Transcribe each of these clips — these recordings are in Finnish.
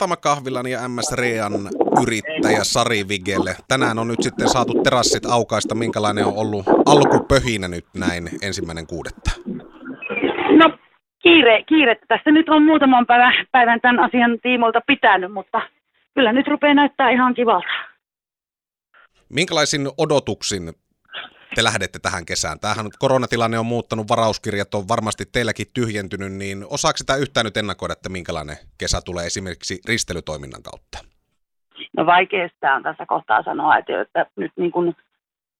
Satamakahvilan ja MS Rean yrittäjä Sari Vigelle. Tänään on nyt sitten saatu terassit aukaista. Minkälainen on ollut alkupöhinä nyt näin ensimmäinen kuudetta? No kiire, kiire. Tässä nyt on muutaman päivän, päivän tämän asian tiimoilta pitänyt, mutta kyllä nyt rupeaa näyttää ihan kivalta. Minkälaisin odotuksin te lähdette tähän kesään? Tämähän koronatilanne on muuttanut, varauskirjat on varmasti teilläkin tyhjentynyt, niin osaako sitä yhtään nyt ennakoida, että minkälainen kesä tulee esimerkiksi ristelytoiminnan kautta? No vaikeasta on tässä kohtaa sanoa, että, että nyt niin kuin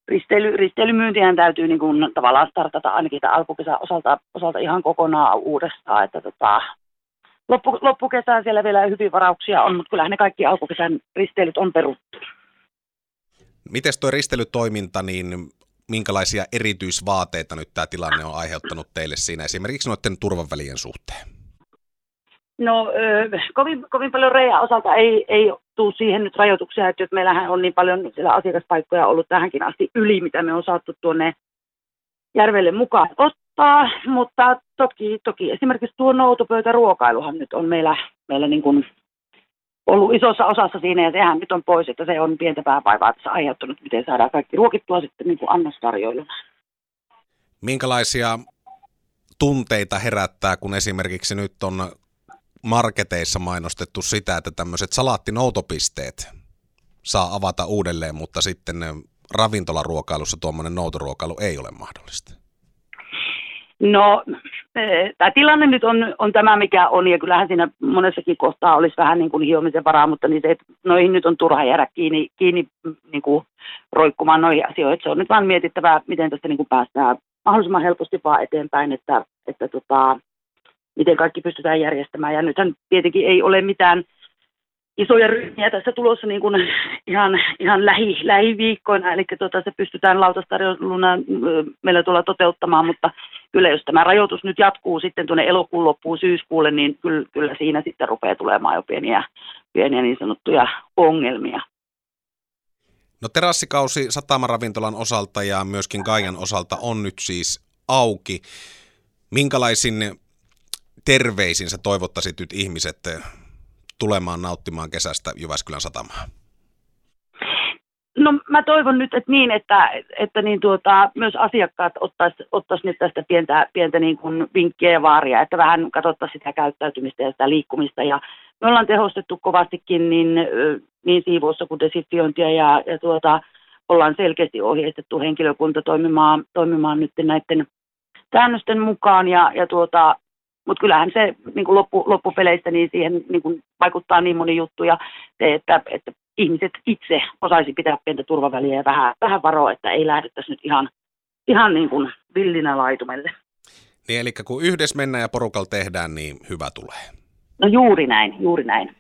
risteily, risteilymyyntihän täytyy niin kuin tavallaan startata ainakin tämän alkukesän osalta, osalta ihan kokonaan uudestaan, että tota, loppu, loppukesään siellä vielä hyvin varauksia on, mutta kyllähän ne kaikki alkukesän risteilyt on peruttu. Miten tuo ristelytoiminta, niin minkälaisia erityisvaateita nyt tämä tilanne on aiheuttanut teille siinä esimerkiksi noiden turvavälien suhteen? No kovin, kovin paljon reijä osalta ei, ei tule siihen nyt rajoituksia, että jos meillähän on niin paljon siellä asiakaspaikkoja ollut tähänkin asti yli, mitä me on saatu tuonne järvelle mukaan ottaa, mutta toki, toki esimerkiksi tuo noutopöytäruokailuhan nyt on meillä, meillä niin kuin ollut isossa osassa siinä ja sehän nyt on pois, että se on pientä päävaivaa tässä aiheuttanut, miten saadaan kaikki ruokittua sitten niin kuin annostarjoilla. Minkälaisia tunteita herättää, kun esimerkiksi nyt on marketeissa mainostettu sitä, että tämmöiset salaattinoutopisteet saa avata uudelleen, mutta sitten ravintolaruokailussa tuommoinen noutoruokailu ei ole mahdollista? No, tämä tilanne nyt on, on tämä, mikä on, ja kyllähän siinä monessakin kohtaa olisi vähän niin kuin hiomisen varaa, mutta niin se, että noihin nyt on turha jäädä kiinni, kiinni niin kuin roikkumaan noihin asioihin. Se on nyt vaan mietittävää, miten tästä niin kuin päästään mahdollisimman helposti vaan eteenpäin, että, että tota, miten kaikki pystytään järjestämään. Ja nythän tietenkin ei ole mitään isoja ryhmiä tässä tulossa niin kuin ihan, ihan lähi, lähiviikkoina, eli tuota, se pystytään lautastarjouluna meillä tuolla toteuttamaan, mutta kyllä jos tämä rajoitus nyt jatkuu sitten tuonne elokuun loppuun syyskuulle, niin kyllä, kyllä siinä sitten rupeaa tulemaan jo pieniä, pieniä niin sanottuja ongelmia. No terassikausi Satamaravintolan osalta ja myöskin Gaian osalta on nyt siis auki. Minkälaisin terveisin sä toivottaisit nyt ihmiset tulemaan nauttimaan kesästä Jyväskylän satamaan? No mä toivon nyt, että niin, että, että niin tuota, myös asiakkaat ottaisivat ottais nyt tästä pientä, pientä niin kuin vinkkiä ja vaaria, että vähän katsottaisiin sitä käyttäytymistä ja sitä liikkumista. Ja me ollaan tehostettu kovastikin niin, niin siivoussa kuin desifiointia ja, ja tuota, ollaan selkeästi ohjeistettu henkilökunta toimimaan, toimimaan nyt näiden säännösten mukaan ja, ja tuota, mutta kyllähän se niin kuin loppu, loppupeleistä niin siihen niin kuin vaikuttaa niin moni juttu ja se, että, että ihmiset itse osaisi pitää pientä turvaväliä ja vähän, vähän varoa, että ei lähdettäisi nyt ihan, ihan niin kuin villinä laitumelle. Niin eli kun yhdessä mennään ja porukalla tehdään, niin hyvä tulee. No juuri näin, juuri näin.